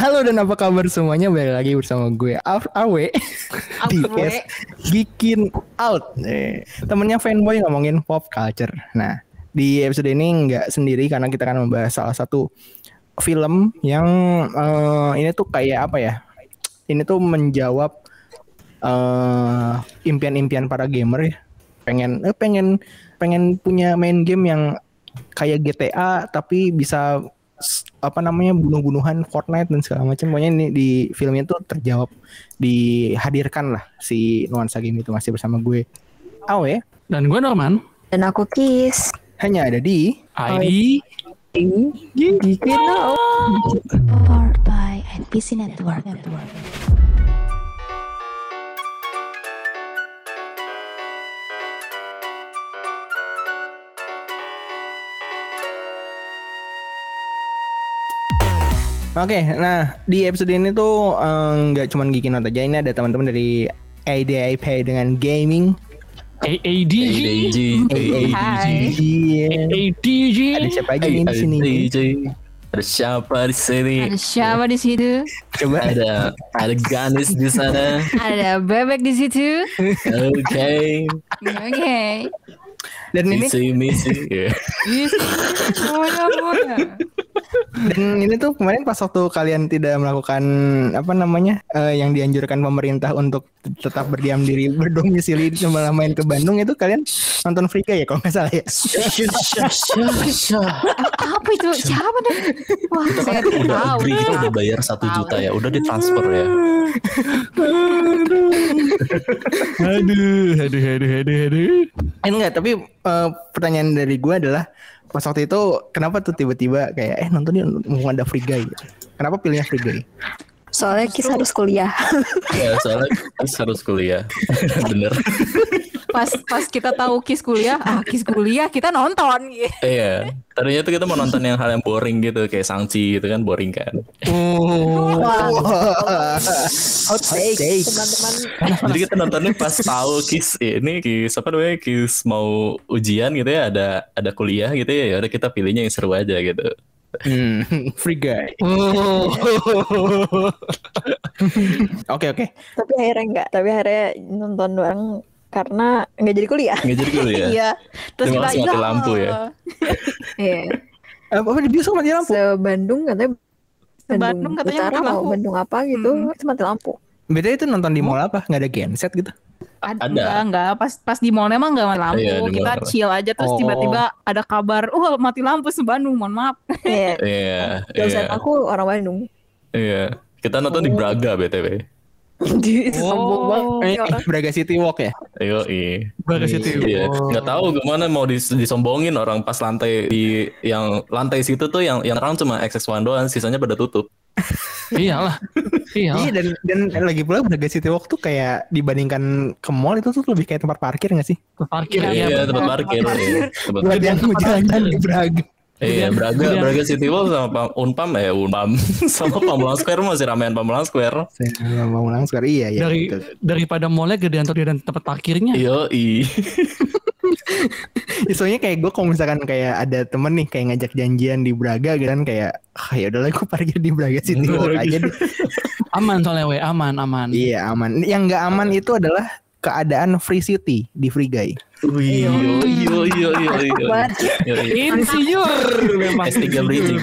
Halo dan apa kabar semuanya? Balik lagi bersama gue Af- Awe di cast Geekin Out. Eh, temennya fanboy ngomongin pop culture. Nah, di episode ini nggak sendiri karena kita akan membahas salah satu film yang eh, ini tuh kayak apa ya? Ini tuh menjawab eh, impian-impian para gamer ya. Pengen eh, pengen pengen punya main game yang kayak GTA tapi bisa s- apa namanya bunuh-bunuhan Fortnite dan segala macam pokoknya ini di filmnya tuh terjawab dihadirkan lah si nuansa game itu masih bersama gue Awe Dan gue Norman. Dan aku Kiss. hanya ada di ID out. Powered by NPC Network. Oke nah di episode ini tuh eh, nggak cuman Geekin Out aja ini ada teman-teman dari ADIP dengan gaming AADG. ADG, Hai. Iya. AADG. ada siapa aja nih di sini. Ada siapa di sini? Ada siapa di situ? coba Ada ada Ganis di sana. Ada bebek di situ. Oke. Oke. dan ini Misi misi. Ya. Yes. Semuanya semuanya. Dan ini tuh kemarin pas waktu kalian tidak melakukan apa namanya eh, yang dianjurkan pemerintah untuk tetap berdiam diri berdomisili malah main ke Bandung itu kalian nonton Free ya kalau nggak salah ya. Apa itu? Siapa deh? Wah, Kita saya kan udah tahu. agree kita udah bayar satu juta ya. Udah ditransfer ya. Aduh, aduh, aduh, aduh, aduh. Eh, enggak, tapi eh, pertanyaan dari gue adalah pas waktu itu kenapa tuh tiba-tiba kayak eh nonton ini mau ada Free Guy gitu. Kenapa pilihnya Free Guy? Soalnya Kiss harus kuliah. Ya soalnya kita harus kuliah. Bener. Pas pas kita tahu Kis kuliah, ah Kis kuliah kita nonton gitu. Iya. Tadinya tuh kita mau nonton yang hal yang boring gitu kayak Sangchi gitu kan boring kan. Oh. Teman-teman Jadi kita nontonnya pas tahu Kis ini Kis apa namanya Kis mau ujian gitu ya ada ada kuliah gitu ya ya udah kita pilihnya yang seru aja gitu. Hmm, Free Guy. Oke oke. tapi akhirnya enggak. Tapi akhirnya nonton doang karena nggak jadi kuliah. Nggak jadi kuliah. Iya. Terus kita mati lampu ya. Iya. Eh, Apa di bioskop mati lampu? Se Bandung katanya Bandung katanya Utara mau lampu. Bandung apa gitu, Hmm. itu mati lampu. Beda itu nonton di mall apa? Nggak ada genset gitu. Ada. Enggak, enggak. Pas pas di mall emang enggak mati lampu. Iya, mall kita nggak. chill aja terus Oh. tiba-tiba ada kabar, "Wah, mati lampu se Bandung." Mohon maaf. Iya. Iya. Dosen Iya. aku orang Bandung. Iya. Kita nonton di Braga BTW. itu sombong banget. Eh, ya orang. Braga City Walk ya? Ayo, iya. Braga City Iya, Walk. nggak tahu gimana mau dis- disombongin orang pas lantai di yang lantai situ tuh yang yang terang cuma XX1 doang, sisanya pada tutup. Iyalah. Iya dan dan lagi pula Braga City Walk tuh kayak dibandingkan ke mall itu tuh lebih kayak tempat parkir nggak sih? Parkir Iya, ya. tempat parkir. iya. Tempat Buat yang mau jalan-jalan di Braga. Iya, Braga, Gedean. Braga City Walk sama Pam- Unpam ya, Unpam sama Pamulang Square masih ramean Pamulang Square. Saya mau ulang sekarang iya ya. Dari daripada mallnya gedean atau dan tempat parkirnya. Iyo, i. Ya, soalnya kayak gue kalau misalkan kayak ada temen nih kayak ngajak janjian di Braga gitu kan kayak ah, ya udahlah gue parkir di Braga City Walk aja deh. Aman soalnya we, aman, aman. Iya aman. Yang nggak aman itu adalah keadaan free city di Free Guy. Iyo, iyo, iyo, iyo. Banget. Iyo, iyo. Insinyur memang. S3 bridging.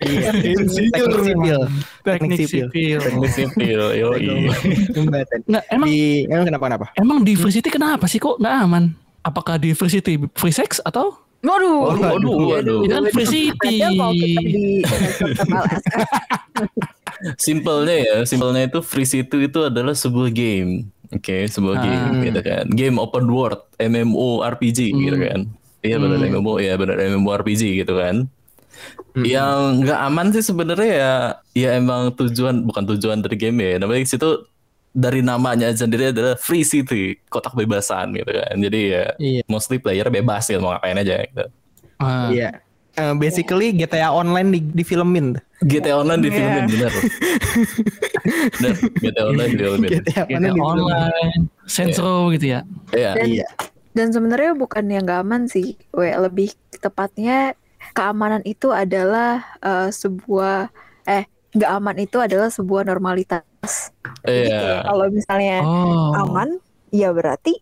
Iya. Insinyur. Teknik sipil. Teknik sipil. Teknik sipil, yo, i. Jembatan. Nah, emang Di emang kenapa kenapa? emang diversity kenapa sih kok nggak aman? Apakah diversity free sex atau Waduh. Waduh, waduh, waduh. itu kan free city? Simpelnya ya, simpelnya itu Free City itu adalah sebuah game. Oke, sebuah Ah. game gitu kan. Game open world, MMORPG gitu kan. Iya benar MMO ya, benar MMORPG gitu kan. Yang nggak aman sih sebenarnya ya, ya emang tujuan bukan tujuan dari game ya. Namanya di situ dari namanya sendiri adalah Free City, kotak bebasan gitu kan. Jadi ya Iya. mostly player bebas gitu mau ngapain aja gitu. Ah, Iya. Eh, basically GTA Online di, difilmin. GTA Online di filmin bener. bener, GTA Online di filmin. GTA GTA Online sensro gitu ya. Iya. Dan, Iya. dan sebenarnya bukan yang gak aman sih, we lebih tepatnya keamanan itu adalah eh, sebuah eh nggak aman itu adalah sebuah normalitas. Iya. kayak kalau misalnya Oh. aman, ya berarti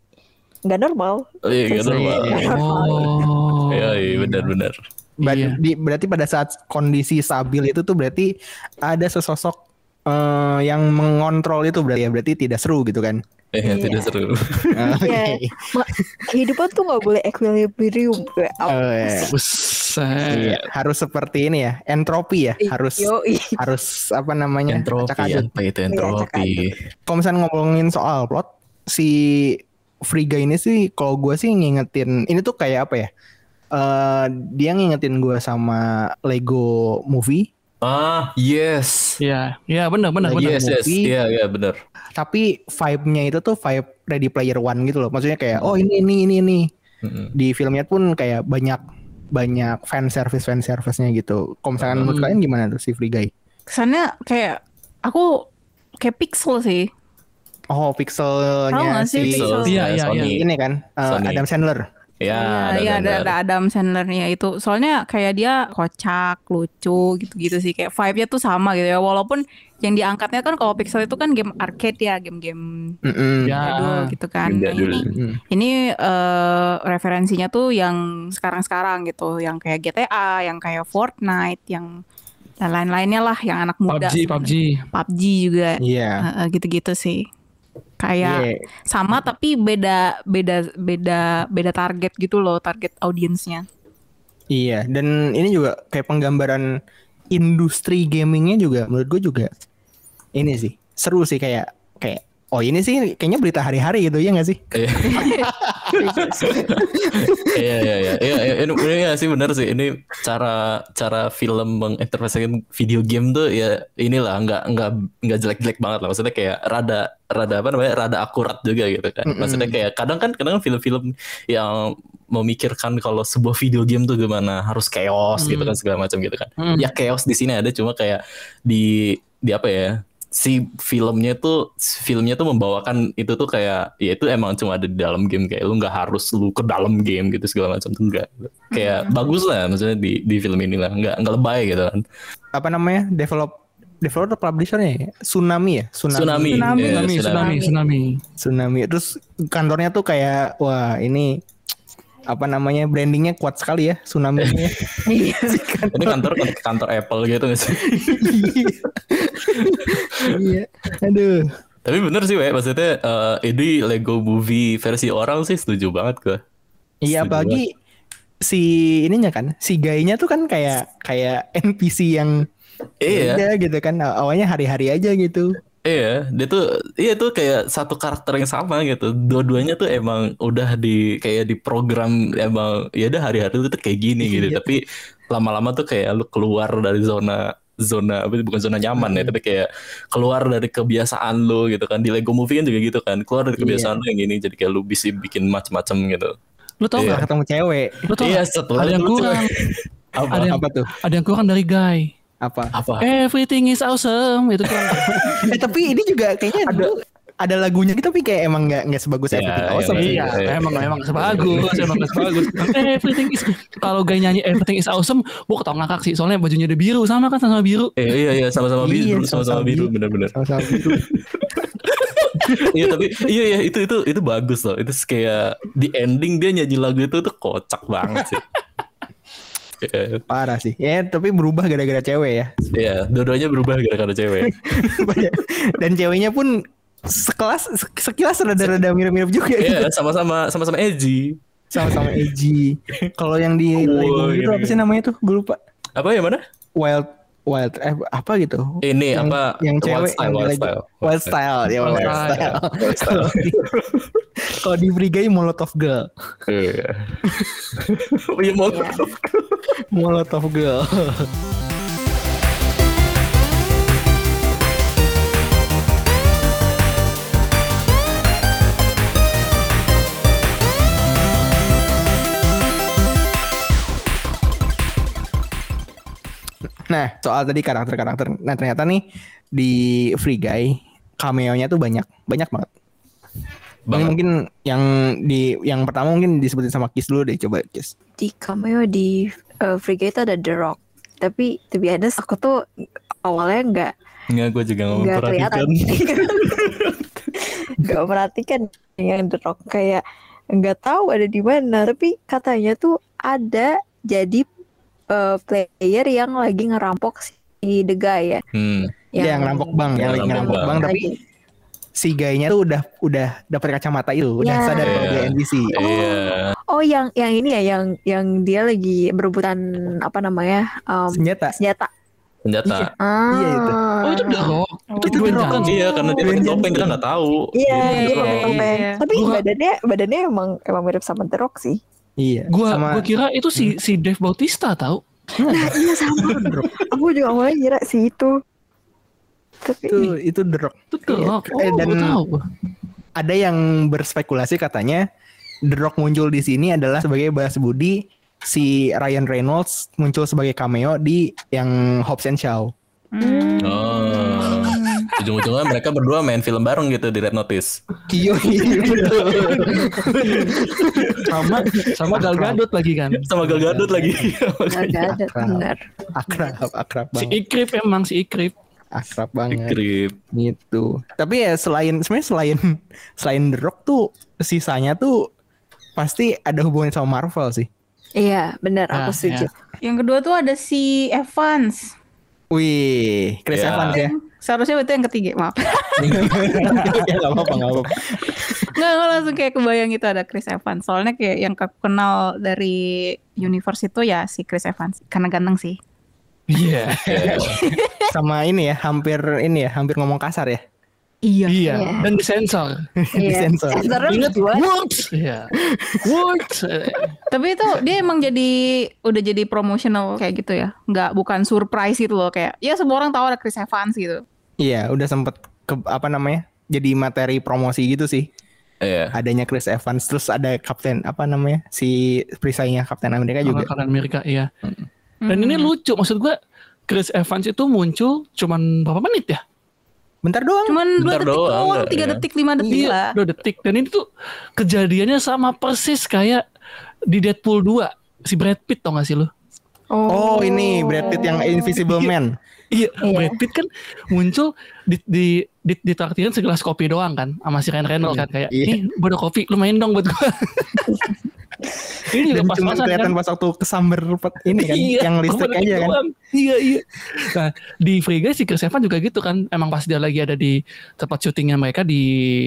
nggak normal. Iya, gitu normal. Oh. Iya, iya, benar-benar. Ber- Iya. di- berarti pada saat kondisi stabil itu tuh berarti ada sesosok eh, yang mengontrol itu berarti ya berarti tidak seru gitu kan. Iya, Iya. tidak seru. Oke. Iya. Ma- kehidupan tuh nggak boleh equilibrium. Oh, iya. Iya, harus seperti ini ya, entropi ya, harus yoi. harus apa namanya? Entropi, apa itu entropi? Kalau misalnya ngomongin soal plot, si Free Guy ini sih kalau gue sih ngingetin ini tuh kayak apa ya? Eh dia ngingetin gue sama Lego Movie, Ah, yes. Iya, iya benar benar benar. Yes, yes. movie. Iya, iya, benar. tapi vibe-nya itu tuh vibe Ready Player One gitu loh. Maksudnya kayak oh ini ini ini ini Mm-mm. di filmnya pun kayak banyak banyak fan service fan service-nya gitu. Kalau misalkan menurut Hmm. kalian gimana tuh si Free Guy? Kesannya kayak aku kayak pixel sih. Oh, pixelnya si pixel? Iya, iya, Sony. iya. ini kan Sony. Adam Sandler. Ya, Iya, iya, ada, ada Adam Sandlernya itu. Soalnya kayak dia kocak, lucu gitu-gitu sih. Kayak vibe-nya tuh sama gitu ya. Walaupun yang diangkatnya kan kalau Pixel itu kan game arcade ya, game-game. Ya. jadul gitu kan. Game Nah, jadul. ini Mm. ini eh, referensinya tuh yang sekarang-sekarang gitu, yang kayak GTA, yang kayak Fortnite, yang dan lain-lainnya lah, yang anak muda. PUBG, PUBG. PUBG juga. Iya. Eh, eh, gitu-gitu sih. Kayak Iya. sama tapi beda beda beda beda target gitu loh, target audiensnya. Iya, dan ini juga kayak penggambaran industri gamingnya juga menurut gue juga ini sih seru sih kayak kayak oh ini sih kayaknya berita hari-hari gitu ya nggak sih? Iya. Iya iya iya. Iya ini, ini ya sih benar sih. Ini cara cara film menginterpretasikan video game tuh ya inilah nggak nggak nggak jelek-jelek banget lah. Maksudnya kayak rada rada apa namanya rada akurat juga gitu kan. Maksudnya kayak kadang kan kadang kan film-film yang memikirkan kalau sebuah video game tuh gimana harus chaos gitu Hmm. kan segala macam gitu kan. Hmm. ya chaos di sini ada cuma kayak di di apa ya si filmnya tuh filmnya tuh membawakan itu tuh kayak ya itu emang cuma ada di dalam game kayak lu nggak harus lu ke dalam game gitu segala macam tuh enggak kayak bagus lah maksudnya di di film ini lah nggak nggak lebay gitu kan Apa namanya? Develop developer publishernya ya? Tsunami ya? tsunami Tsunami. Iya, Tsunami, tsunami, tsunami. Tsunami. Terus kantornya tuh kayak wah ini apa namanya brandingnya kuat sekali ya tsunami ini ya. Iya. ini kantor kantor Apple gitu nggak sih? Iya. Aduh. Tapi bener sih we maksudnya eh, ini Lego Movie versi orang sih setuju banget gue iya apalagi si ininya kan si gaynya tuh kan kayak kayak NPC yang iya. gitu kan. Awalnya hari-hari aja gitu Iya, dia tuh iya tuh kayak satu karakter yang sama gitu. Dua-duanya tuh emang udah di kayak di program emang ya udah hari-hari tuh kayak gini gitu. Iya. Tapi lama-lama tuh kayak lu keluar dari zona zona apa bukan zona nyaman ya, tapi kayak keluar dari kebiasaan lu gitu kan. Di Lego Movie kan juga gitu kan. Keluar dari kebiasaan lu yang gini jadi kayak lu bisa bikin macam-macam gitu. Lu tau Iya. gak? ketemu cewek Lu tau Iya, setelah Ada yang kurang. Apa? Ada yang- apa tuh Ada yang kurang dari guy. Apa Apa? Everything is awesome. Itu kan. eh tapi ini juga kayaknya ada ada lagunya gitu tapi kayak emang nggak nggak sebagus Iya, Everything iya, Awesome sih. Iya, iya. emang emang sebagus, emang sebagus. Everything is kalau guy nyanyi Everything is awesome, gua ketawa ngakak sih. Soalnya bajunya udah biru sama kan sama biru. Eh, iya iya sama-sama Iya, biru, sama-sama sama-sama biru biru. bener-bener. Sama-sama biru. iya tapi iya iya itu itu itu bagus loh. Itu kayak di ending dia nyanyi lagu itu tuh kocak banget sih. Iya, parah sih. Ya tapi berubah gara-gara cewek ya. Iya, dua-duanya berubah gara-gara cewek. dan ceweknya pun sekelas sekilas rada-rada mirip-mirip juga gitu. Iya, sama-sama sama-sama edgy. sama-sama edgy. Kalau yang di Oh, itu gitu, apa sih namanya tuh? Gue lupa. Apa ya mana? wild wild eh, apa gitu Ini Yang- apa? yang Wild cewek style, yang wild style. wild style ya Wild wild style. style kalau di Guy Molotov Girl Iya. Iya mau Molotov Girl Nah, soal tadi karakter-karakter. Nah, ternyata nih di Free Guy cameo-nya tuh banyak, banyak banget. Yang banget. mungkin yang di yang pertama mungkin disebutin sama Kiss dulu deh, coba Kiss. Di cameo di uh, Free Guy itu ada The Rock. tapi to be honest aku tuh awalnya nggak Enggak, gue juga nggak nggak kelihatan memperhatikan. nggak perhatikan yang The Rock kayak nggak tahu ada di mana tapi katanya tuh ada jadi eh, player yang lagi ngerampok si The Guy ya Hmm. Iya, yang rampok bank, yang lagi Yang ngerampok rampok bank, tapi lagi. si gaynya tuh udah udah dapat kacamata itu, udah Ya. sadar kalau Iya. dia NPC. Iya. oh yang yang ini ya yang yang dia lagi berebutan apa namanya um, Senjata. senjata Senjata. ah Iya, itu. Oh itu The Rock. Itu Itu The Rock. Johnson. Iya, karena dia pakai topeng kita nggak tahu. Iya, Iya, dia iya, pakai iya, topeng. iya. Tapi badannya badannya emang emang mirip sama The Rock sih. Iya. Gua sama gua kira itu si si Dave Bautista tahu. Nah, iya sama. Aku juga awalnya kira si itu. Tapi itu itu The Rock. Itu The Rock. Oh, Eh, dan- gua tahu. Ada yang berspekulasi katanya The Rock muncul di sini adalah sebagai balas budi si Ryan Reynolds muncul sebagai cameo di yang Hobbs and Shaw. Hmm. Oh. Ujung-ujungnya mereka berdua main film bareng gitu di Red Notice. Iya, iya. Sama sama Gal Gadot lagi kan. Sama Gal Gadot lagi. ada Akrab. benar. akrab, akrab Si banget. Ikrip emang si Ikrip. Akrab banget. Grip. gitu. Tapi ya selain sebenarnya selain selain The Rock tuh sisanya tuh pasti ada hubungannya sama Marvel sih. Iya, benar Ah, aku setuju. Yang kedua tuh ada si Evans. Wih, Chris Ya. Evans ya. Seharusnya itu yang ketiga, maaf. ya nggak apa-apa, gue langsung kayak kebayang itu ada Chris Evans. Soalnya kayak yang aku kenal dari universe itu ya si Chris Evans. Karena ganteng sih. Iya. Sama ini ya, hampir ini ya, hampir ngomong kasar ya. Iya. Iya. Iya. Dan disensor. Iya. Disensor. Sensornya Ingat words. Iya. Words. Tapi itu dia emang jadi udah jadi promotional kayak gitu ya. Nggak bukan surprise gitu loh kayak ya semua orang tahu ada Chris Evans gitu. Iya, udah sempet ke apa namanya? Jadi materi promosi gitu sih. Iya. Adanya Chris Evans, terus ada Kapten apa namanya? Si perisainya Kapten Amerika juga. Juga. Amerika iya. Dan ini lucu maksud gua Chris Evans itu muncul cuman berapa menit ya? Bentar doang. Cuman dua Bentar detik doang, doang, nggak, tiga ya? detik, lima detik lah. Dua detik. Dan ini tuh kejadiannya sama persis kayak di Deadpool 2 si Brad Pitt tau gak sih lu? Oh, ini Brad Pitt yang Invisible Man. Iya, Iya. Brad Pitt kan muncul di di di, ditraktirin segelas kopi doang kan sama si Ryan Reynolds kan kayak Iya. nih ada kopi lu main dong buat gue. ini juga Dan pas cuma kelihatan kan. pas waktu kesamber ini kan, Iya, yang listrik aja kan. doang. Iya iya. Nah di Free Guy si Chris Evans juga gitu kan. Emang pas dia lagi ada di tempat syutingnya mereka di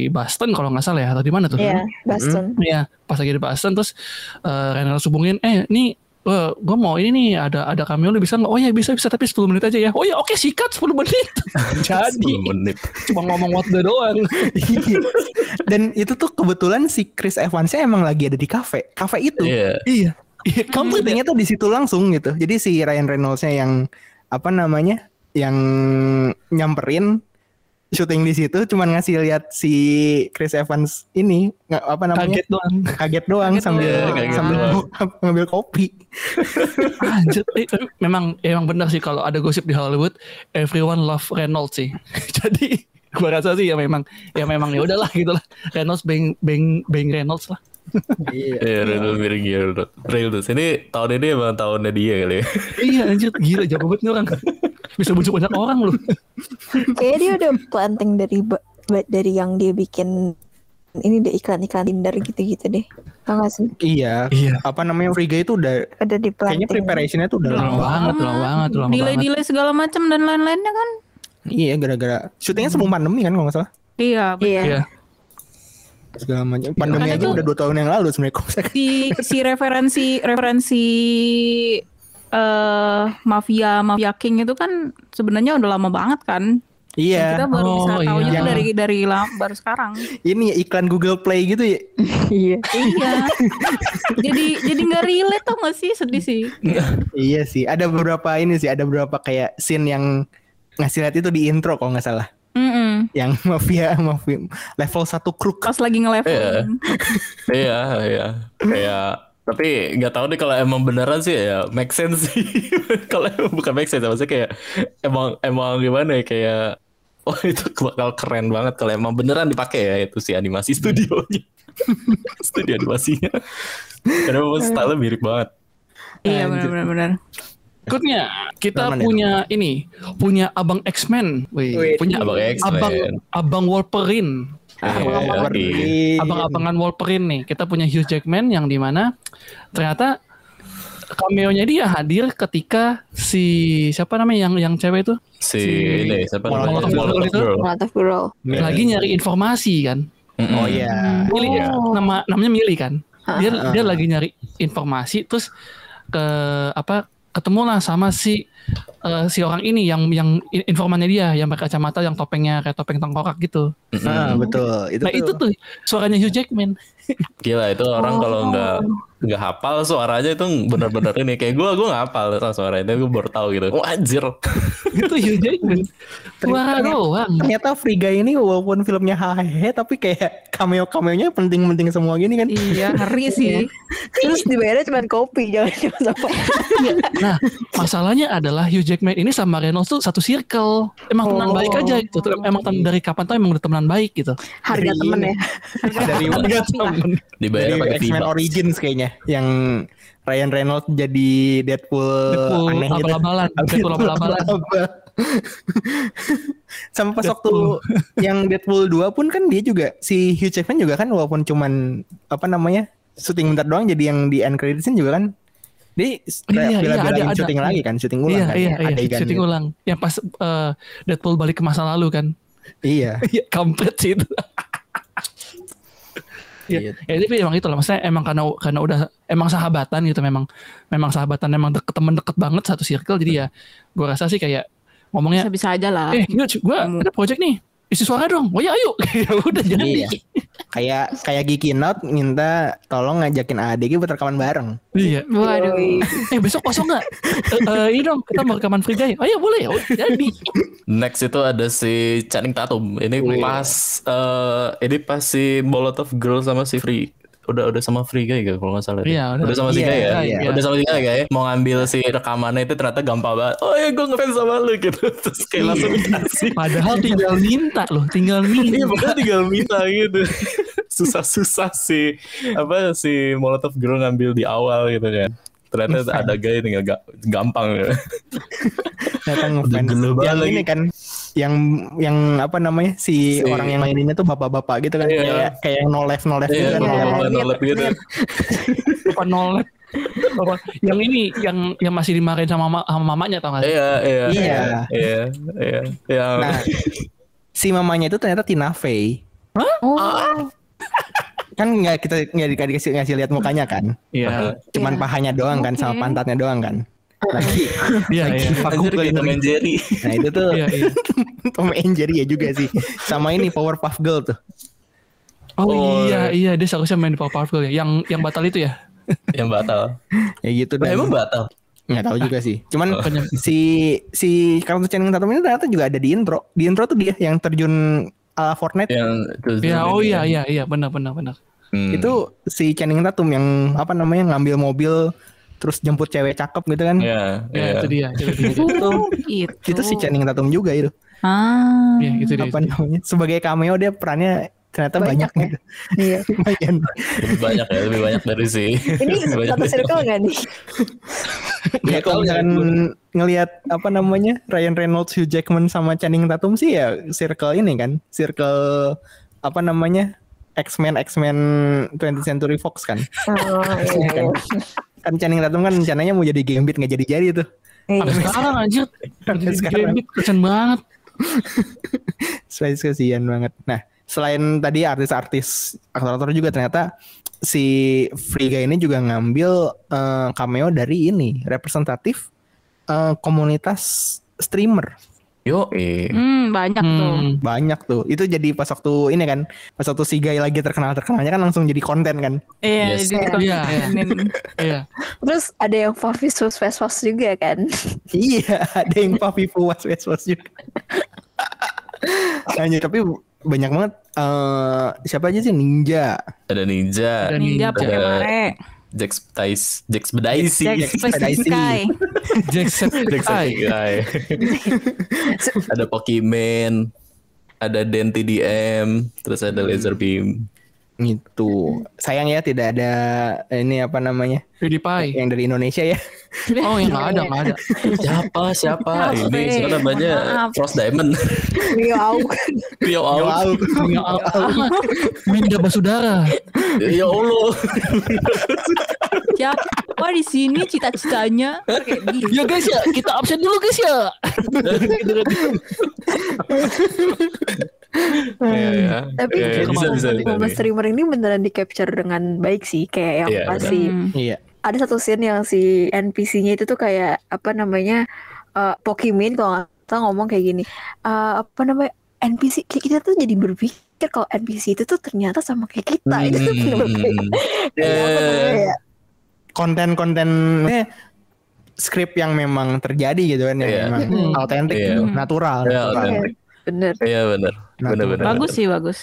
Boston kalau nggak salah ya atau di mana tuh? Iya, Boston. Iya, pas lagi di Boston terus uh, Reynolds hubungin, eh nih gue mau ini nih ada ada cameo lu bisa nggak? Oh ya bisa bisa tapi 10 menit aja ya. Oh ya oke sikat 10 menit. Jadi 10 menit. cuma ngomong what the doang. Iya. Dan itu tuh kebetulan si Chris Evansnya emang lagi ada di kafe. Kafe itu. Iya. iya. Iya, kamu Syutingnya tuh di situ langsung gitu. Jadi si Ryan Reynoldsnya yang apa namanya? Yang nyamperin syuting di situ cuman ngasih lihat si Chris Evans ini nggak apa namanya kaget doang. kaget doang Kaget sambil doang. Kaget sambil doang. ngambil kopi. Anjir, eh, tapi memang emang benar sih kalau ada gosip di Hollywood, everyone love Reynolds sih. Jadi gua rasa sih ya memang ya memang ya udahlah gitu lah. Reynolds bang bang bang Reynolds lah. Iya. Iya, Reynolds mirip Reynolds. Reynolds. Ini tahun ini emang tahunnya dia kali ya. iya anjir, gila jago banget nih orang. Bisa bujuk banyak orang loh. Kayaknya dia udah planting dari dari yang dia bikin ini deh iklan-iklan Tinder gitu-gitu deh. Tau gak sih? Iya. Iya. Apa namanya Guy itu udah Udah di kayaknya preparationnya tuh udah Lama lama. banget, lama banget, lama banget. Delay-delay segala macam dan lain-lainnya kan. Iya gara-gara syutingnya sebelum pandemi kan kalau nggak salah. Iya. Iya. Iya. Segala macam. Pandemi aja udah dua tahun yang lalu sebenarnya. Si si referensi referensi eh mafia mafia king itu kan sebenarnya udah lama banget kan. Iya. Kita baru bisa Oh, tahunya iya. tuh dari dari la- baru sekarang. Ini ya iklan Google Play gitu ya. Iya. iya. jadi jadi nggak relate tau gak sih sedih sih. Iya sih. Ada beberapa ini sih. Ada beberapa kayak scene yang ngasih lihat itu di intro kalau nggak salah. Mm-mm. Yang mafia mafia level 1 crook. Pas lagi nge-level. Iya. Iya, iya. Kayak tapi nggak tahu deh kalau emang beneran sih ya make sense sih. kalau emang bukan make sense, maksudnya kayak emang emang gimana ya kayak oh itu bakal keren banget kalau emang beneran dipakai ya itu si animasi studionya. Studio animasinya. Karena memang style mirip banget. Iya benar-benar. Berikutnya kita Mana nih? punya ini, punya Abang X-Men, Wih, Wih. punya Abang X-Men. Abang Abang Wolverine. Iya, Abang-abang iya. Wolverine. abang-abangan Wolverine nih. Kita punya Hugh Jackman yang di mana ternyata cameo-nya dia hadir ketika si siapa namanya yang yang cewek itu Si, Si- ini siapa namanya? Girl Molotov itu? Girl. Girl. Iya. lagi nyari informasi kan. Oh iya. Milih ya, nama namanya Milih kan. Dia Ah. dia lagi nyari informasi terus ke apa ketemulah sama si eh, si orang ini yang yang in- informannya dia yang pakai kacamata yang topengnya kayak topeng tengkorak gitu. Ah, betul. Itu nah itu tuh suaranya Hugh Jackman. Gila itu orang kalau nggak nggak hafal suaranya itu benar-benar ini kayak gue gue nggak hafal suara itu gue baru tahu gitu. Oh anjir. itu Hugh Jackman. Suara doang. ternyata Free Guy ini walaupun filmnya hahehe tapi kayak cameo-cameonya penting-penting semua gini kan. Iya, ngeri sih. Terus dibayarnya cuma kopi, jangan cuma sama. Nah, masalahnya adalah Hugh Jackman ini sama Reynolds tuh satu circle. Emang teman Oh. baik aja gitu. Emang tem- dari kapan tuh emang udah temenan baik gitu. Harga Dari temen ya. dari Harga temen. Dibayar dari pakai X-Men. Origins kayaknya yang Ryan Reynolds jadi Deadpool, Deadpool aneh gitu. abal-abalan. Deadpool abal-abalan. Abal-abal. Sama pas waktu yang Deadpool 2 pun kan dia juga si Hugh Jackman juga kan walaupun cuman apa namanya syuting bentar doang jadi yang di end credits juga kan dia Iya, iya, bela-belain ada, ada. syuting lagi kan syuting ulang Iya, kan iya, iya. adegan Syuting gitu. ulang. Yang pas eh, Deadpool balik ke masa lalu kan. iya Iya, kampret sih itu. Iya. Ya, ya tapi emang itu lah maksudnya emang karena karena udah emang sahabatan gitu memang memang sahabatan emang deket temen deket banget satu circle jadi ya gua rasa sih kayak ngomongnya Bisa-bisa aja lah. eh gua Kamu- ada project nih isi suara dong. Oh ya ayo. Ya udah jadi. Iya. kayak kayak Geeky Note minta tolong ngajakin ADG buat rekaman bareng. Iya. Waduh. eh besok kosong nggak? Eh, eh, ini dong kita mau rekaman free guy. Ayo boleh. Ya udah, jadi. Next itu ada si Channing Tatum. Ini Wih. pas eh ini pas si Molotov Girl sama si Free udah udah sama Free Guy gitu kalau nggak salah. Iya, udah. udah sama si Iya, Guy ya. iya. Udah sama si Guy ya. Mau ngambil si rekamannya itu ternyata gampang banget. Oh ya gue ngefans sama lu gitu. Terus kayak langsung dikasih. padahal tinggal minta loh tinggal minta Iya pokoknya tinggal minta gitu. Susah-susah si apa si Molotov Girl ngambil di awal gitu kan. Ternyata ada guy tinggal ga- gampang ya. ternyata Udah ngefans yang lagi. ini kan yang yang apa namanya si, Si- orang yang maininnya tuh bapak-bapak gitu kan. Iya. kayak kayak yang no left no left gitu Iya, kan Iya, nolep lihat, nolep gitu. apa nolep Apa, yang ini yang yang masih dimarahin sama, mama, sama mamanya tau gak sih? Iya, iya, Iya. iya, iya, yang nah si mamanya itu ternyata Tina Fey. Oh, kan nggak kita nggak di- dikasih ngasih lihat mukanya kan? Iya, cuman Iya. pahanya doang kan sama pantatnya doang kan lagi iya, lagi iya. vakum Anjir kayak Tom and Jerry. nah itu tuh Iya, iya. Tom and Jerry ya juga sih sama ini Powerpuff Girl tuh Oh, Oh, iya iya dia seharusnya main di Powerpuff Girl ya. Yang yang batal itu ya. yang batal. ya gitu dan emang batal. nggak tahu juga sih cuman Bukannya- si si karakter Channing Tatum ini ternyata juga ada di intro di intro tuh dia yang terjun ala Fortnite Yang Ya oh iya iya iya benar benar benar. Hmm. itu si Channing Tatum yang apa namanya ngambil mobil terus jemput cewek cakep gitu kan Ya, Ya, ya. itu dia. Itu dia. itu Itu. itu si Channing Tatum juga itu Ah. Iya, itu dia. apa itu namanya sebagai cameo dia perannya ternyata banyak, Banyak ya? gitu iya. lumayan Lebih banyak ya, lebih banyak dari si. Ini satu circle nggak nih? ya kalau misalkan ngelihat apa namanya Ryan Reynolds, Hugh Jackman sama Channing Tatum sih ya circle ini kan circle apa namanya X-Men X-Men 20th Century Fox kan Oh, iya, kan, iya. Kan Channing Tatum kan rencananya mau jadi Gambit nggak jadi jadi tuh Sampai Iya. sekarang anjir. Sampai Jadi sekarang. Gambit keren banget. Space kasihan banget. Nah, selain tadi artis-artis aktor-aktor juga ternyata si Free Guy ini juga ngambil eh, cameo dari ini representatif eh, komunitas streamer Yo, eh. Hmm, banyak tuh. Hmm. banyak tuh. Itu jadi pas waktu ini kan, pas waktu si Guy lagi terkenal terkenalnya kan langsung jadi konten kan. Iya, Yes. jadi Iya, iya. dikontenin. Iya. Terus ada yang Favis Fast Fast Fast juga kan? iya, ada yang papi puas was was juga. Anjir, tapi banyak banget. eh siapa aja sih Ninja, Ada ninja, Ada Ninja Ninja. pakai Jax Bedaisi, Jack. Sky. Jackson Jax Guy. ada Pokemon, ada Den TDM, terus ada Laser Beam. Gitu. Sayang ya tidak ada ini apa namanya PewDiePie. yang dari Indonesia ya. Oh yang nggak ada nggak ada. Siapa siapa ini siapa namanya Maaf. Frost Diamond Rio Auk. Rio Out Ya Allah. Minda Basudara. ya Allah Siapa di sini cita-citanya kayak gitu. Ya guys ya kita absen dulu guys ya. Iya, iya. Tapi Iya, iya, bisa bisa bisa momen nih. streamer ini beneran di capture dengan baik sih kayak yang Iya, pas benar. si Hmm. Iya. ada satu scene yang si NPC-nya itu tuh kayak apa namanya eh Pokimane kalau nggak salah ngomong kayak gini Eh, apa namanya NPC kita tuh jadi berpikir kalau NPC itu tuh ternyata sama kayak kita itu tuh bener-bener kayak- Hmm. kayak apa namanya Eh, ya? Konten-kontennya skrip yang memang terjadi gitu kan yang Iya. memang Hmm. autentik, Iya. natural, Iya, natural. autentik. bener Iya benar. Nah, Benar benar. Bagus sih bagus.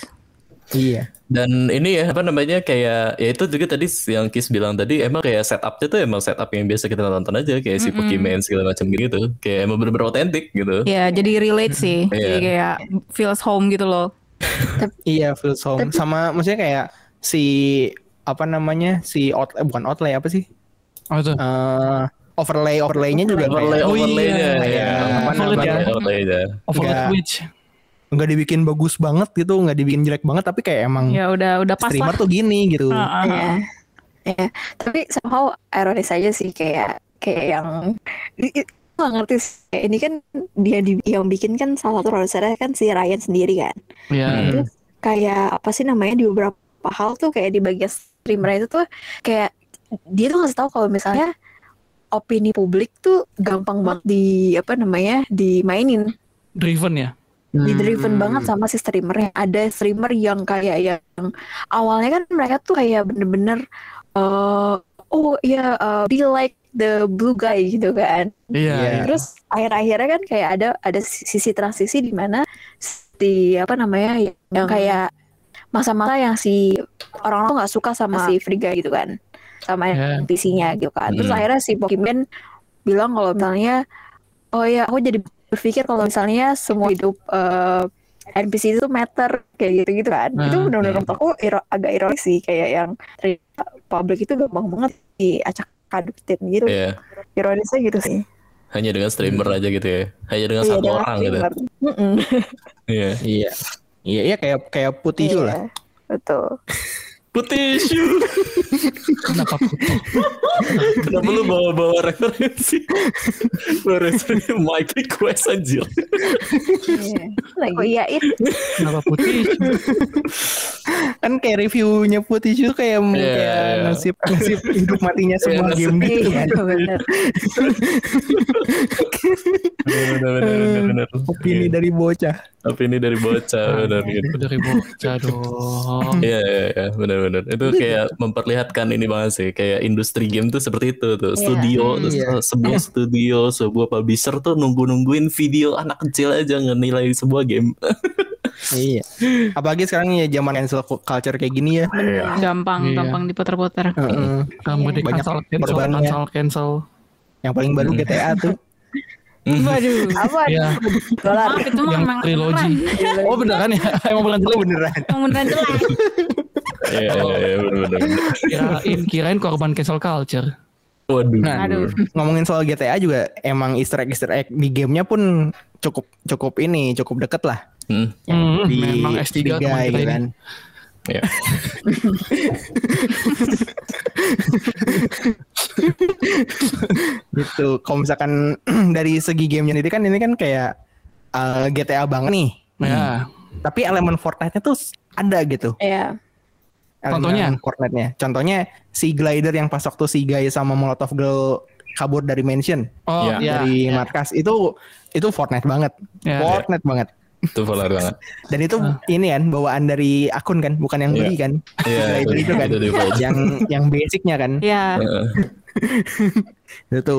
Iya. Dan ini ya apa namanya kayak ya itu juga tadi yang Kis bilang tadi emang kayak setupnya tuh emang setup yang biasa kita tonton aja kayak si Mm-mm. Pokemon segala macam gitu. Kayak emang bener-bener otentik gitu. Ya jadi relate sih. Iya. Jadi kayak feels home gitu loh. Iya, feels home. Sama maksudnya kayak si apa namanya si out eh, bukan outlay apa sih? Oh itu. Eh overlay overlaynya juga Overlay Oh iya. overlaynya ya. Kayak apa Overlay ya. Overlaynya. Over Nggak- Twitch. nggak dibikin bagus banget gitu, nggak dibikin jelek banget, tapi kayak emang Ya udah udah pas streamer lah. tuh gini gitu. Ah, ah, ah. ya ya tapi somehow ironis aja sih kayak kayak yang i- i- gak ngerti sih. Ini kan dia di- yang bikin kan salah satu produsernya kan si Ryan sendiri kan Iya. Terus kayak apa sih namanya di beberapa hal tuh kayak di bagian streamer itu tuh kayak dia tuh ngasih tahu kalau misalnya opini publik tuh gampang banget di apa namanya dimainin Driven ya. di driven Hmm. banget sama si streamernya ada streamer yang kayak yang awalnya kan mereka tuh kayak bener-bener eh, oh ya uh, be like the blue guy gitu kan Iya. Iya. Terus akhir-akhirnya kan kayak ada ada sisi transisi di mana si apa namanya yang kayak masa-masa yang si orang tuh nggak suka sama si Frigga gitu kan, sama Ya. NPC-nya gitu kan. Terus Hmm. akhirnya si Pokemon bilang kalau misalnya oh ya aku jadi berpikir kalau misalnya semua hidup eh, NPC itu matter kayak gitu gitu kan. Itu Hmm. benar-benar menurut aku iro- agak ironis sih kayak yang publik itu gampang banget diacak adukin gitu. Iya. Ironisnya gitu sih. Hanya dengan streamer aja gitu ya. Hanya dengan Iya, satu dengan orang gitu. streamer. Mm-mm. Iya. Iya. Iya, iya kayak kayak putih Iya, lah. Betul. Putih shoe. Kenapa putih? Kenapa lu bawa-bawa referensi? bawa referensi Mikey Quest anjir. Iya. Lagi ya itu. Kenapa putih? Kan kayak reviewnya putih itu kayak Iya, kayak iya. nasib nasib hidup matinya semua nasib- game gitu Iya, kan. benar. Bener bener bener bener. Opini dari bocah. Opini dari bocah bener gitu. Dari bocah dong. Iya iya iya benar-benar itu kayak memperlihatkan ini banget sih kayak industri game tuh seperti itu tuh Iya. studio terus Iya. sebuah studio sebuah publisher tuh nunggu-nungguin video anak kecil aja ngenilai sebuah game Iya. Apalagi sekarang ya zaman cancel culture kayak gini ya. Gampang, Iya. gampang diputar-putar. Heeh. Kamu di Banyak cancel, cancel, cancel, cancel. Yang paling baru GTA tuh. Waduh. Apa? Iya. Dolar. Maaf itu Yang emang trilogi. beneran. Oh beneran ya? Emang beneran Oh jelek. beneran. Emang beneran jelek. iya iya iya benar-benar Kirain, kirain korban cancel culture. waduh Nah, Aduh. ngomongin soal GTA juga emang Easter egg Easter egg di gamenya pun cukup cukup ini cukup deket lah Hmm, Hmm, di memang S3 Liga teman kita gitu ini. Iya. gitu. Kalau misalkan dari segi gamenya sendiri kan ini kan kayak uh, GTA banget nih. Ya. Tapi elemen Fortnite-nya tuh ada gitu. Iya. Contohnya? Fortnite-nya. Contohnya si glider yang pas waktu si guy sama Molotov Girl kabur dari mansion Oh, iya. dari markas itu itu Fortnite banget. Ya. Fortnite banget. Itu polar banget Dan itu ini kan bawaan dari akun kan, bukan yang Iya. beli kan. Iya, Glider itu kan. itu di Forge. yang yang basicnya kan. Ya. Heeh. itu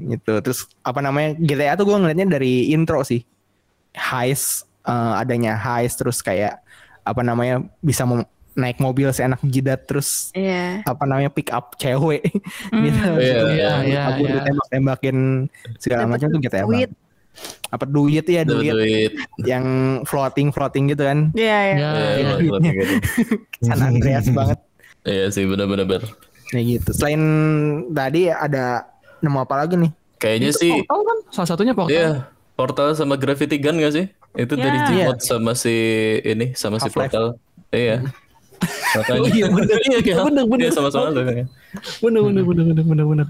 gitu terus apa namanya GTA tuh gue ngeliatnya dari intro sih heist eh, adanya heist terus kayak apa namanya bisa mem- naik mobil seenak jidat terus Iya. apa namanya pick up cewek Hmm. gitu Iya, iya, iya, kabur iya. ditembak-tembakin segala Dapet macam tuh GTA duit. Apa duit ya Duit. duit duit. yang floating floating gitu kan Iya, iya. Ya, Iya, iya. gitu. San Andreas banget Iya sih benar-benar. kayak gitu selain tadi ada nemu apa lagi nih Kayaknya sih Portal kan salah satunya portal. Iya, Portal sama Gravity Gun gak sih? Itu dari Iya. Gmod sama si ini sama si Half-Life. Portal. Iya. Makanya Oh iya, bener. iya kayak Bener, bener. Iya, sama-sama tuh. Bener bener bener bener bener bener.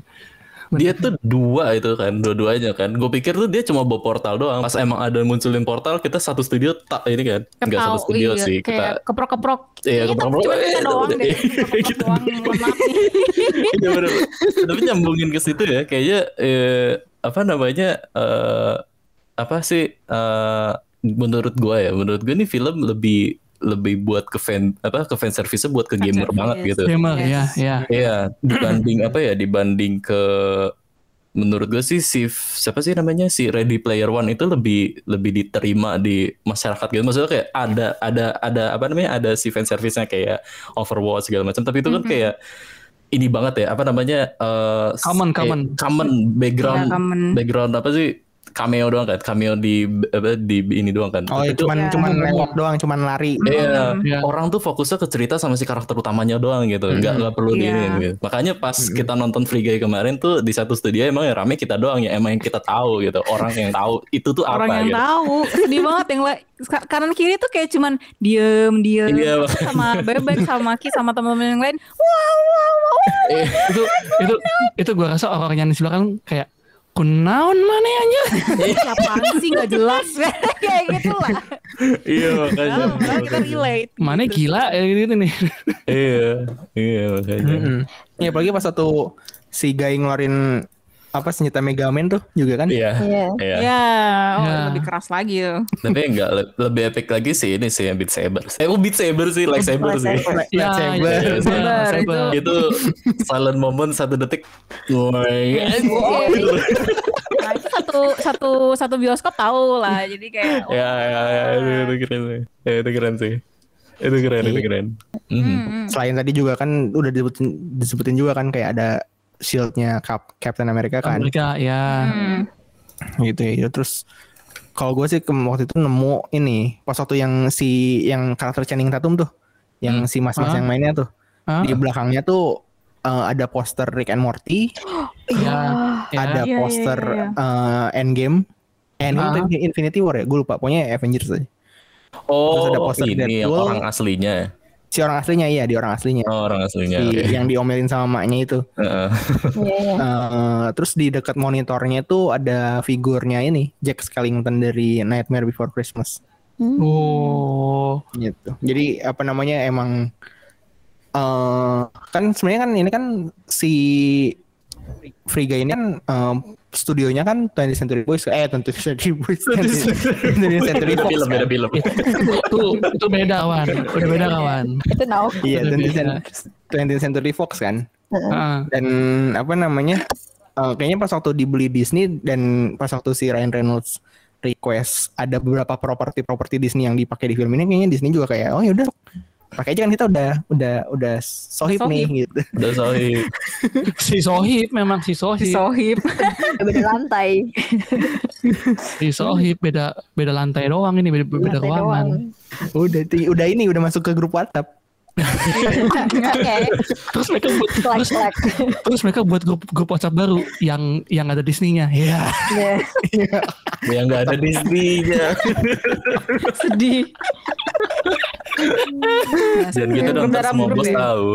Dia tuh dua itu kan, dua-duanya kan. Gue pikir tuh dia cuma bawa portal doang. Pas emang ada munculin portal, kita satu studio tak ini kan. Enggak satu studio iya, sih. Kayak Kita keprok-keprok. Iya, Ini keprok-keprok. Cuma kita Eh, doang deh. iya. Keprok-keprok Gitu. doang. Iya bener. Tapi nyambungin ke situ ya, kayaknya eh, apa namanya eh, apa sih eh, menurut gua ya, menurut gua nih film lebih lebih buat ke fan apa ke fan service buat ke gamer banget gitu. Gamer ya ya. Iya, dibanding apa ya? Dibanding ke menurut gue sih si siapa sih namanya si Ready Player One itu lebih lebih diterima di masyarakat gitu. Maksudnya kayak ada ada ada apa namanya? Ada si fan service-nya kayak Overwatch segala macam. Tapi itu kan Mhm. kayak ini banget ya. Apa namanya? eh Common, eh, common. common background Iya, common. background apa sih? Cameo doang kan? Cameo di apa di ini doang kan? oh Tapi ya, itu- cuman Ya. cuman lewat doang cuman lari Iya, Iya. orang tuh fokusnya ke cerita sama si karakter utamanya doang gitu, nggak nggak perlu di Iya. ini gitu. Makanya pas kita nonton Free Guy kemarin tuh di satu studio emang yang rame kita doang ya, emang yang kita tahu gitu, orang yang tahu itu tuh Orang apa yang gitu. tahu. Sedih banget yang kanan kiri tuh kayak cuman diem diem Iya, sama bebek sama Ki sama teman-teman yang lain. Wow wow wow. Eh, Itu itu itu gua rasa orang yang di sebelah kan kayak kunaon mana anjir. Siapaan sih nggak jelas kayak gitu lah. iya makanya. Tahu, malah kita relate. Mana gitu. gila ya gitu nih. iya, iya makanya. Ya apalagi pas satu si Guy ngeluarin apa senjata Mega Man tuh juga kan Iya, Iya. iya. Ya, oh, Ya. lebih keras lagi tuh. Tapi enggak le- lebih epic lagi sih ini sih yang Beat Saber. Eh, oh Beat Saber sih, lightsaber sih. Lightsaber. Ya, Iya, Saber, saber. itu silent moment satu detik. Woi. Nah, itu satu satu satu bioskop tahu lah. Jadi kayak oh, ya, ya, ya, itu, itu keren sih. Ya, itu keren sih. Itu keren, itu keren. Mhm. hmm, selain tadi juga kan udah disebutin, disebutin juga kan kayak ada shieldnya Cap, Captain America kan Mereka ya. hmm. gitu ya terus kalau gue sih ke- waktu itu nemu ini pas waktu yang si yang karakter Channing Tatum tuh yang si mas-mas Hah? yang mainnya tuh Hah? di belakangnya tuh eh, ada poster Rick and Morty Ya. ya. ada iya, poster iya, eh, Endgame Endgame Ah. atau Infinity War ya gue lupa pokoknya Avengers aja Oh, Terus ada poster ini yang Deadpool. orang aslinya. Si orang aslinya iya di orang aslinya Oh, orang aslinya. Si oke. yang diomelin sama maknya itu Heeh. Iya, iya. Eh, terus di dekat monitornya tuh ada figurnya ini Jack Skellington dari Nightmare Before Christmas Hmm. Oh. gitu. Jadi apa namanya emang eh kan sebenarnya kan ini kan si Free Guy ini kan eh, studionya kan 20th Century Boys eh 20th Century Boys 20th Century Beda Fox film, kan? beda film. Itu itu beda kawan. Udah beda kawan. Itu now. Iya Udah 20th beda. Cent- 20th Century Fox kan. Dan apa namanya? eh, kayaknya pas waktu dibeli Disney dan pas waktu si Ryan Reynolds request ada beberapa properti-properti Disney yang dipakai di film ini kayaknya Disney juga kayak oh yaudah pakai aja kan kita udah udah udah sohib, Sohib. nih gitu. Udah sorry. Si Sohib memang si Sohib. Si Sohib. Beda lantai. Si Sohib beda beda lantai doang ini beda, beda Lantai ruangan. doang. Udah ti- udah ini udah masuk ke grup WhatsApp. Oke. Terus mereka buat terus, terus mereka buat grup grup WhatsApp baru yang yang ada Disney-nya. Iya. Iya. yang nggak ada Disney-nya. Sedih. Dan kita Grup nonton dalam semua bos ya. tahu.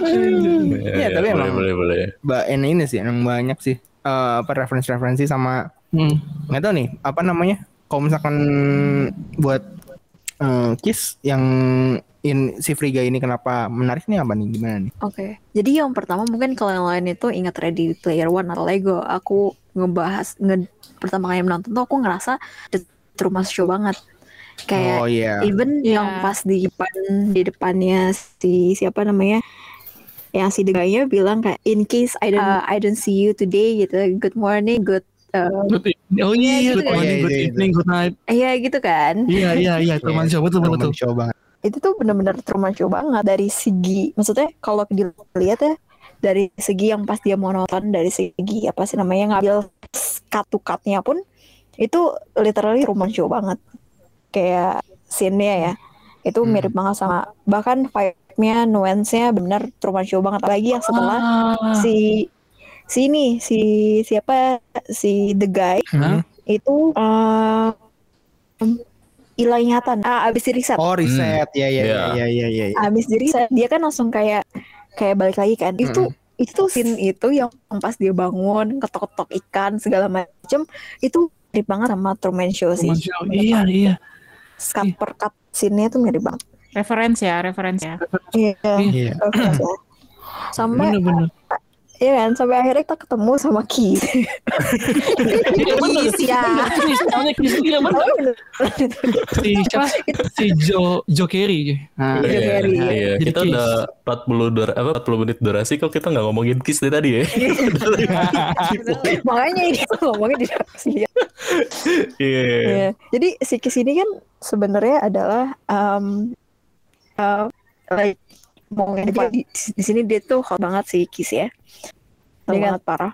Iya, tapi boleh, emang- boleh, boleh. Mbak ini ini sih emang banyak sih eh, apa referensi-referensi sama Hmm. nggak tahu nih apa namanya kalau misalkan buat eh, Kiss yang in si Friga ini kenapa menarik nih apa nih gimana nih? Oke. Jadi yang pertama mungkin kalau yang lain itu ingat Ready Player One atau Lego. Aku ngebahas nge, pertama kali menonton tuh aku ngerasa The Truman Show banget. Kayak oh iya. even Iya. yang pas di depan di depannya si siapa namanya yang si deganya bilang kayak in case I don't Uh, I don't see you today gitu good morning good uh, Good evening. Oh iya, Iya, good gitu morning, good Iya, iya, evening, good night. iya gitu kan Iya, iya, iya, teman show betul betul. Itu tuh bener-bener Truman Show banget dari segi maksudnya kalau dilihat ya dari segi yang pas dia mau nonton dari segi apa sih namanya ngambil cut to cut-nya pun itu literally Truman Show banget kayak scene-nya ya itu Hmm. mirip banget sama bahkan vibe-nya nuance-nya benar Truman Show banget apalagi yang setelah Ah. si si ini si siapa si the guy Hmm. itu eh ingatan ah abis di reset Oh riset ya ya Iya. ya ya ya ya. abis di reset dia kan langsung kayak kayak balik lagi kan itu itu tuh scene itu yang pas dia bangun ketok-ketok ikan segala macem itu mirip banget sama Truman Show sih Truman Show. Iya, iya. cut per cut scene-nya tuh mirip banget Referensi ya, referensi ya. iya Iya. bagus ya. sampai Bener-bener. Ya kan sampai akhirnya kita ketemu sama Ki Iya ya namanya Chris. Iya bener. Si siapa? Si Joe Joe Carey. Nah, Iya, Iya, Gary. iya. Jadi Kita Kiss. udah 40 dur apa 40 menit durasi kok kita nggak ngomongin kiss dari tadi ya. makanya ini tuh ngomongnya di sini Iya. Iya. Jadi si Kiss ini kan sebenarnya adalah um, uh, like mau aja di, di sini dia tuh hot banget si Kiss ya. Dia sangat parah.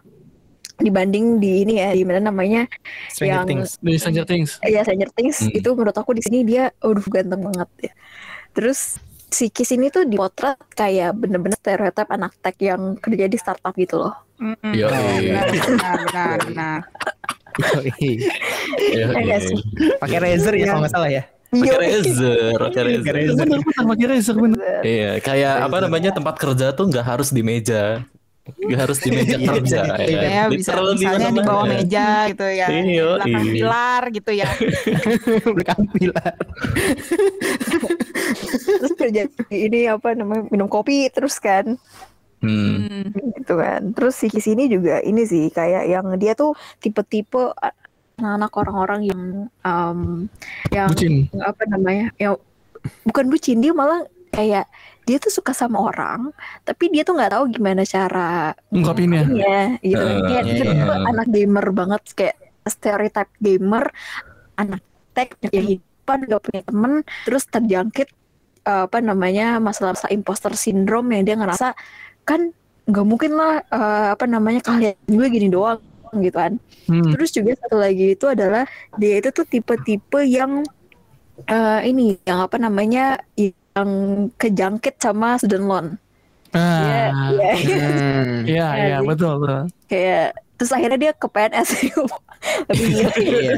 Dibanding di ini ya, di mana namanya Stranger Yang- Things. dari Stranger Things. ya Stranger Things Hmm. itu menurut aku di sini dia aduh ganteng banget ya. Terus si Kiss ini tuh dipotret kayak bener-bener stereotip anak tech yang kerja di startup gitu loh. Iya. benar, benar, benar. Iya, Ya iya. sih? Pakai Razer ya kalau nggak salah ya. Pakai Yo, Razer, pakai. Razer. Bener, bener. Pakai Razer, bener. Iya, kayak apa namanya tempat kerja tuh nggak harus di meja, nggak harus di meja Iya, kerja. iya, ya. Ya, bisa misalnya di bawah meja gitu ya, di Iya, belakang pilar gitu ya. Belakang pilar. terus kerja di ini apa namanya minum kopi terus kan. Hmm. Hmm. gitu kan. Terus si Kis ini juga ini sih kayak yang dia tuh tipe-tipe anak-anak orang-orang yang um, yang Bucin. apa namanya? yang bukan bucin dia malah kayak dia tuh suka sama orang tapi dia tuh nggak tahu gimana cara Ungkapinnya. ya gitu kan. Eh, Kayak iya, dia tuh iya. anak gamer banget kayak stereotype gamer anak tech yang hidupan gak punya temen terus terjangkit eh, apa namanya masalah-masalah imposter syndrome yang dia ngerasa kan nggak mungkin lah eh, apa namanya kalian gue gini doang gitu kan Hmm. terus juga satu lagi itu adalah dia itu tuh tipe-tipe yang eh, ini yang apa namanya yang kejangkit sama student loan Ah. Iya, iya. Iya, iya, Jadi- betul, betul. kayak terus akhirnya dia ke PNS lebih Iya.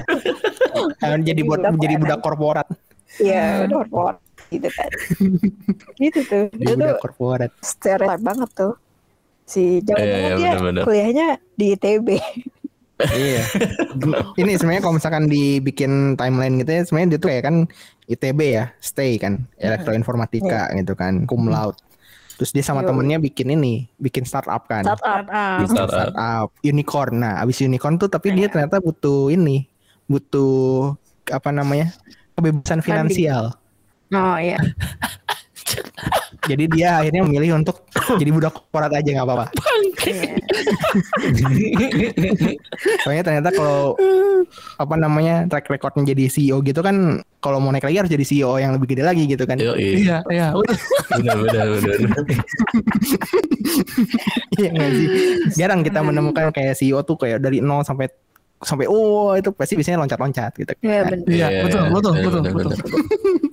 Kan jadi buat Budak menjadi budak korporat. Iya, udah korporat gitu kan. gitu tuh. Jadi Dia tuh budak korporat. stereotype banget tuh. Si jangan Iya, iya, dia kuliahnya di ITB. iya. Ini sebenarnya kalau misalkan dibikin timeline gitu ya, sebenarnya dia tuh kayak kan ITB ya, stay kan, elektroinformatika gitu kan, cum laude. Terus dia sama Yo. temennya bikin ini, bikin startup kan. Startup. Startup. startup unicorn. Nah, abis unicorn tuh tapi dia ternyata butuh ini, butuh apa namanya? kebebasan finansial. Oh iya. Jadi dia akhirnya memilih untuk jadi budak korporat aja nggak apa-apa. Soalnya ternyata kalau apa namanya track recordnya jadi CEO gitu kan, kalau mau naik lagi harus jadi CEO yang lebih gede lagi gitu kan. Yo, iya. Iya, iya. Udah. benar benar benar. Iya nggak sih? Jarang kita menemukan kayak CEO tuh kayak dari nol sampai sampai oh itu pasti biasanya loncat-loncat gitu. Iya benar. Iya, betul, betul, betul, benar, betul.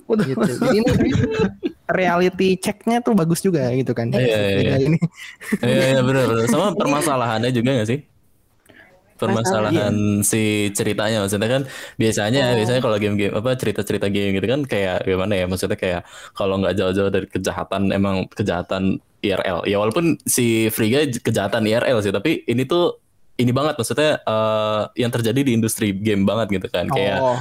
benar. gitu. Jadi ini reality checknya tuh bagus juga gitu kan. Iya, iya, iya. Ini Iya iya benar benar. Sama permasalahannya juga nggak sih? Permasalahan si ceritanya maksudnya kan biasanya biasanya kalau game-game apa cerita-cerita game gitu kan kayak gimana ya maksudnya kayak kalau nggak jauh-jauh dari kejahatan emang kejahatan IRL ya walaupun si Free Guy kejahatan IRL sih tapi ini tuh ini banget maksudnya eh, yang terjadi di industri game banget gitu kan kayak oh,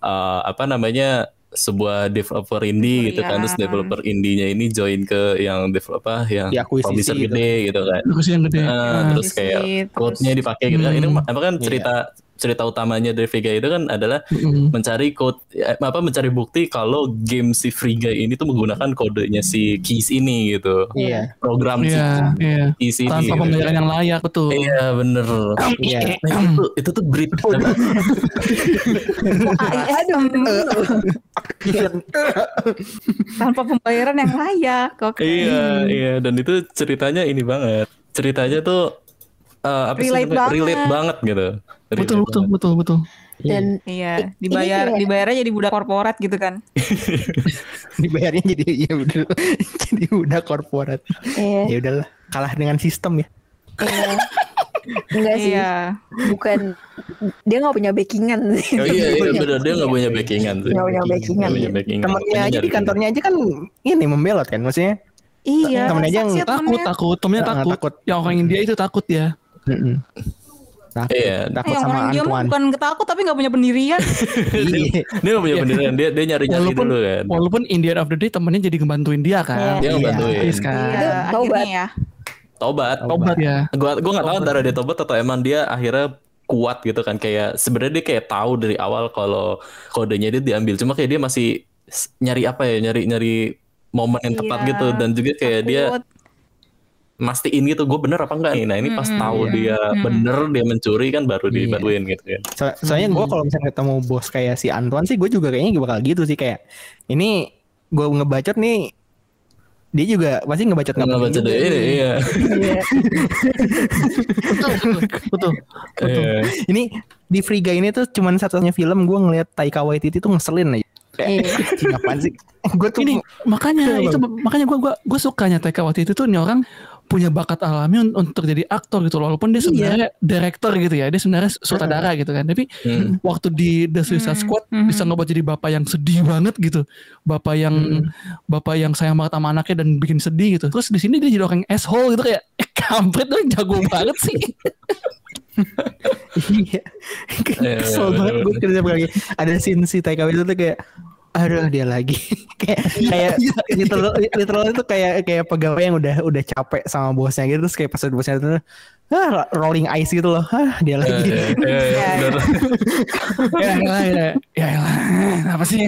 eh, apa namanya sebuah developer indie gitu kan terus Iya. developer indie-nya ini join ke yang developer apa yang Diakuisisi publisher gitu. gede gitu kan Terus yang gede. Eh, Ah. terus kayak code-nya dipakai gitu kan. Ini Hmm. apa kan cerita cerita utamanya dari Guy itu kan adalah Mm-mm. mencari code eh, apa mencari bukti kalau game si Free Guy ini tuh menggunakan kodenya si Keys ini gitu. Iya. Program si Iya, iya. Keys ini. Tanpa gitu. pembayaran yang layak betul. Iya bener. Iya. Nah, itu, itu tuh breed Aduh. tanpa pembayaran yang layak. Oke. Iya, iya dan itu ceritanya ini banget. Ceritanya tuh eh, apa sih Relate namanya? banget. relate banget gitu. Betul Relate betul banget. betul betul. Dan Iya, I- dibayar ini kayak- dibayarnya jadi budak korporat gitu kan. Dibayarnya jadi ya udah jadi udah korporat. eh, Ya udahlah, kalah dengan sistem ya. eh, enggak sih, Iya. bukan dia nggak punya backingan sih. Oh, iya, iya bener dia nggak punya backingan sih. Nggak punya backingan. Nggak punya backingan. Temennya aja di kantornya aja kan ini membelot kan maksudnya. Iya. Temen aja yang Takut temennya. takut, temennya takut. takut. Yang orang India itu takut ya. Mm-mm. Takut, Iya. takut Eh, yang sama orang dia bukan ketakut tapi nggak punya pendirian. Iya. Dia nggak punya pendirian, dia dia nyari nyari Walaupun dulu kan. walaupun in the end of the day temennya jadi ngebantuin dia kan. Iya. Dia ngebantuin. Please kan. Iya, akhirnya ya. Tobat. Tobat ya. Gua gua nggak tahu antara dia tobat atau emang dia akhirnya kuat gitu kan kayak sebenarnya dia kayak tahu dari awal kalau kodenya dia diambil cuma kayak dia masih nyari apa ya nyari nyari momen yang tepat Iya. gitu dan juga kayak dia Takut. Mastiin gitu gue bener apa enggak nih nah ini pas Mm-mm. tahu Iya. dia Mm-mm. bener dia mencuri kan baru Iya. dibantuin gitu kan So- soalnya gue kalau misalnya ketemu bos kayak si Antoine sih gue juga kayaknya bakal gitu sih kayak ini gue ngebacot nih dia juga pasti ngebacot nggak juga. deh ini iya Iya. Betul. Betul. Iya. Ini di Free Guy ini tuh cuman satunya film gue ngeliat Taika Waititi tuh ngeselin aja. Kayak Iya. "Anjing, apaan sih? gue tuh Ini makanya itu makanya gua gua gua sukanya TK waktu itu tuh nih orang punya bakat alami un- untuk jadi aktor gitu loh. walaupun dia sebenarnya director gitu ya dia sebenarnya sutradara gitu kan tapi Hmm. waktu di The Suicide Hmm, Squad hmm. bisa ngebuat jadi bapak yang sedih banget gitu bapak yang bapak yang sayang banget sama anaknya dan bikin sedih gitu terus di sini dia jadi orang asshole gitu kayak eh, kampret dong jago banget sih iya. Kesel banget gue kerja lagi. Ada scene si Taika Waititi tuh kayak aduh dia lagi kayak kayak literal, literal itu kayak kayak pegawai yang udah udah capek sama bosnya gitu terus kayak pas bosnya itu ah, rolling eyes gitu loh ah dia Eh, lagi eh, eh, bener. ya ya ya elah, apa sih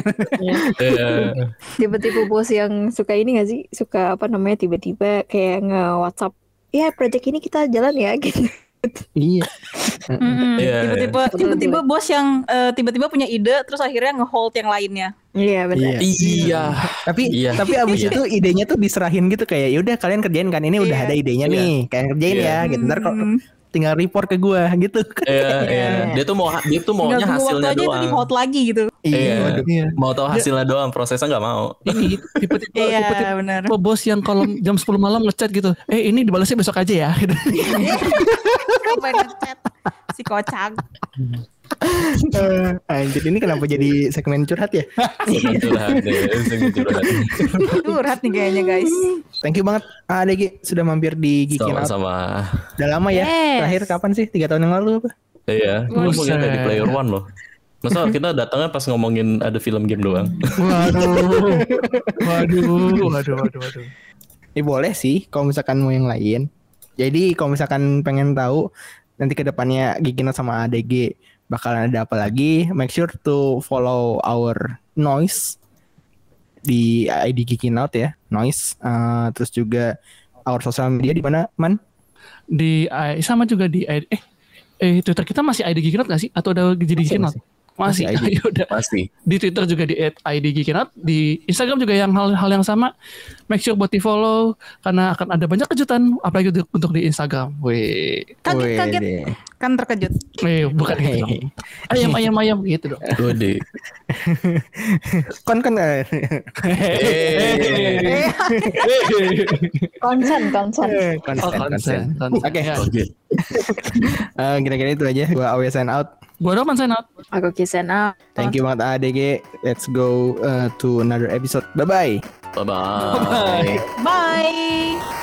Eh, Tiba-tiba bos yang suka ini gak sih? Suka apa namanya tiba-tiba kayak nge-WhatsApp. Ya project ini kita jalan ya gitu. iya. Iya, Tiba-tiba tiba-tiba bos yang eh, tiba-tiba punya ide terus akhirnya nge-hold yang lainnya. Iya benar. iya tapi Iya. tapi abis Iya. itu idenya tuh diserahin gitu kayak yaudah kalian kerjain kan ini udah Iya. ada idenya Iya. nih kalian kerjain Iya. ya gitu ntar kok Hmm. tinggal report ke gua gitu Iya, iya. Dia tuh mau dia tuh maunya Tinggal hasilnya aja itu doang. di hold lagi gitu. Iya. waduh. iya Mau tahu hasilnya doang, prosesnya nggak mau. ini tipe-tipe Iya tipe-tipe benar. tipe bos yang kalau jam 10 malam ngechat gitu eh ini dibalasnya besok aja ya gitu. Siapa yang ngechat? Si kocak. Eh, anjir ini kenapa jadi segmen curhat ya Segmen curhat deh, segmen curhat. Curhat nih kayaknya guys. thank you banget ADG sudah mampir di Geekin Out Sama-sama. udah lama ya Yes. terakhir kapan sih tiga tahun yang lalu apa Iya, Buset. mungkin di Player One loh. Masa kita datangnya pas ngomongin ada film game doang. waduh waduh waduh waduh waduh Ya boleh sih kalau misalkan mau yang lain. Jadi kalau misalkan pengen tahu nanti ke depannya Gigino sama ADG bakalan ada apa lagi, make sure to follow our noise di ID Giginout ya, noise. Eh, terus juga our social media di mana, Man? di eh, sama juga di eh eh Twitter kita masih ID Geekinot gak sih atau udah jadi Masih, Geekinot? masih. Masih. Masih ID. Ya udah. Pasti. Di Twitter juga di @id Geekinot, di Instagram juga yang hal-hal yang sama. Make sure buat di follow karena akan ada banyak kejutan apalagi untuk, untuk di Instagram. Weh. Kaget-kaget Wede. kan terkejut. Eh, bukan gitu dong. Ayam ayam ayam gitu dong. Gede. Kon kan eh, Eh, Konsen, konsen. konsen, Oh, konsen. konsen, konsen. Oke. Oke. eh, kira-kira itu aja. Gua always sign out. Gua Roman sign out. Aku kisen out. Thank you banget ADG. Let's go uh, to another episode. Bye bye. Bye-bye. Bye.